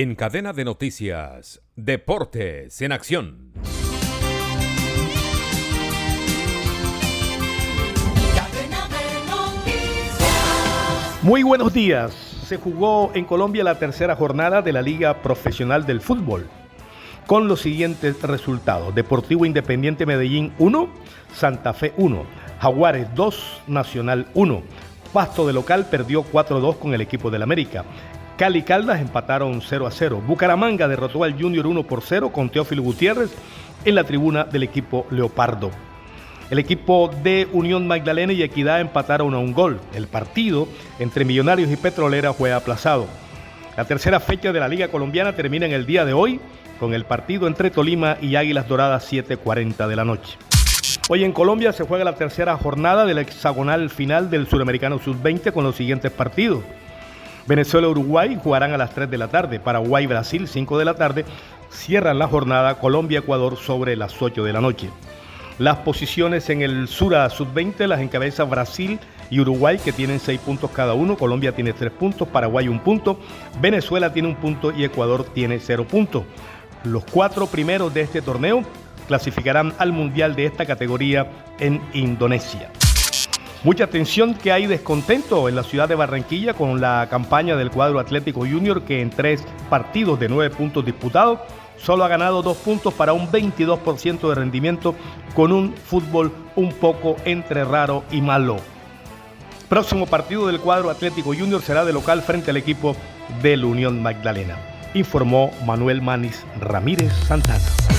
En cadena de noticias, Deportes en Acción. Muy buenos días. Se jugó en Colombia la tercera jornada de la Liga Profesional del Fútbol con los siguientes resultados. Deportivo Independiente Medellín 1, Santa Fe 1, Jaguares 2, Nacional 1. Pasto de local perdió 4-2 con el equipo del América. Cali Caldas empataron 0 a 0. Bucaramanga derrotó al Junior 1 por 0 con Teófilo Gutiérrez en la tribuna del equipo Leopardo. El equipo de Unión Magdalena y Equidad empataron a un gol. El partido entre Millonarios y Petrolera fue aplazado. La tercera fecha de la Liga Colombiana termina en el día de hoy con el partido entre Tolima y Águilas Doradas 7.40 de la noche. Hoy en Colombia se juega la tercera jornada del hexagonal final del Suramericano Sub-20 con los siguientes partidos. Venezuela-Uruguay jugarán a las 3 de la tarde, Paraguay-Brasil 5 de la tarde, cierran la jornada Colombia-Ecuador sobre las 8 de la noche. Las posiciones en el Sura Sub-20 las encabeza Brasil y Uruguay que tienen 6 puntos cada uno, Colombia tiene 3 puntos, Paraguay un punto, Venezuela tiene un punto y Ecuador tiene 0 puntos. Los cuatro primeros de este torneo clasificarán al Mundial de esta categoría en Indonesia. Mucha atención que hay descontento en la ciudad de Barranquilla con la campaña del cuadro Atlético Junior que en tres partidos de nueve puntos disputados solo ha ganado dos puntos para un 22% de rendimiento con un fútbol un poco entre raro y malo. Próximo partido del cuadro Atlético Junior será de local frente al equipo de la Unión Magdalena informó Manuel Manis Ramírez Santana.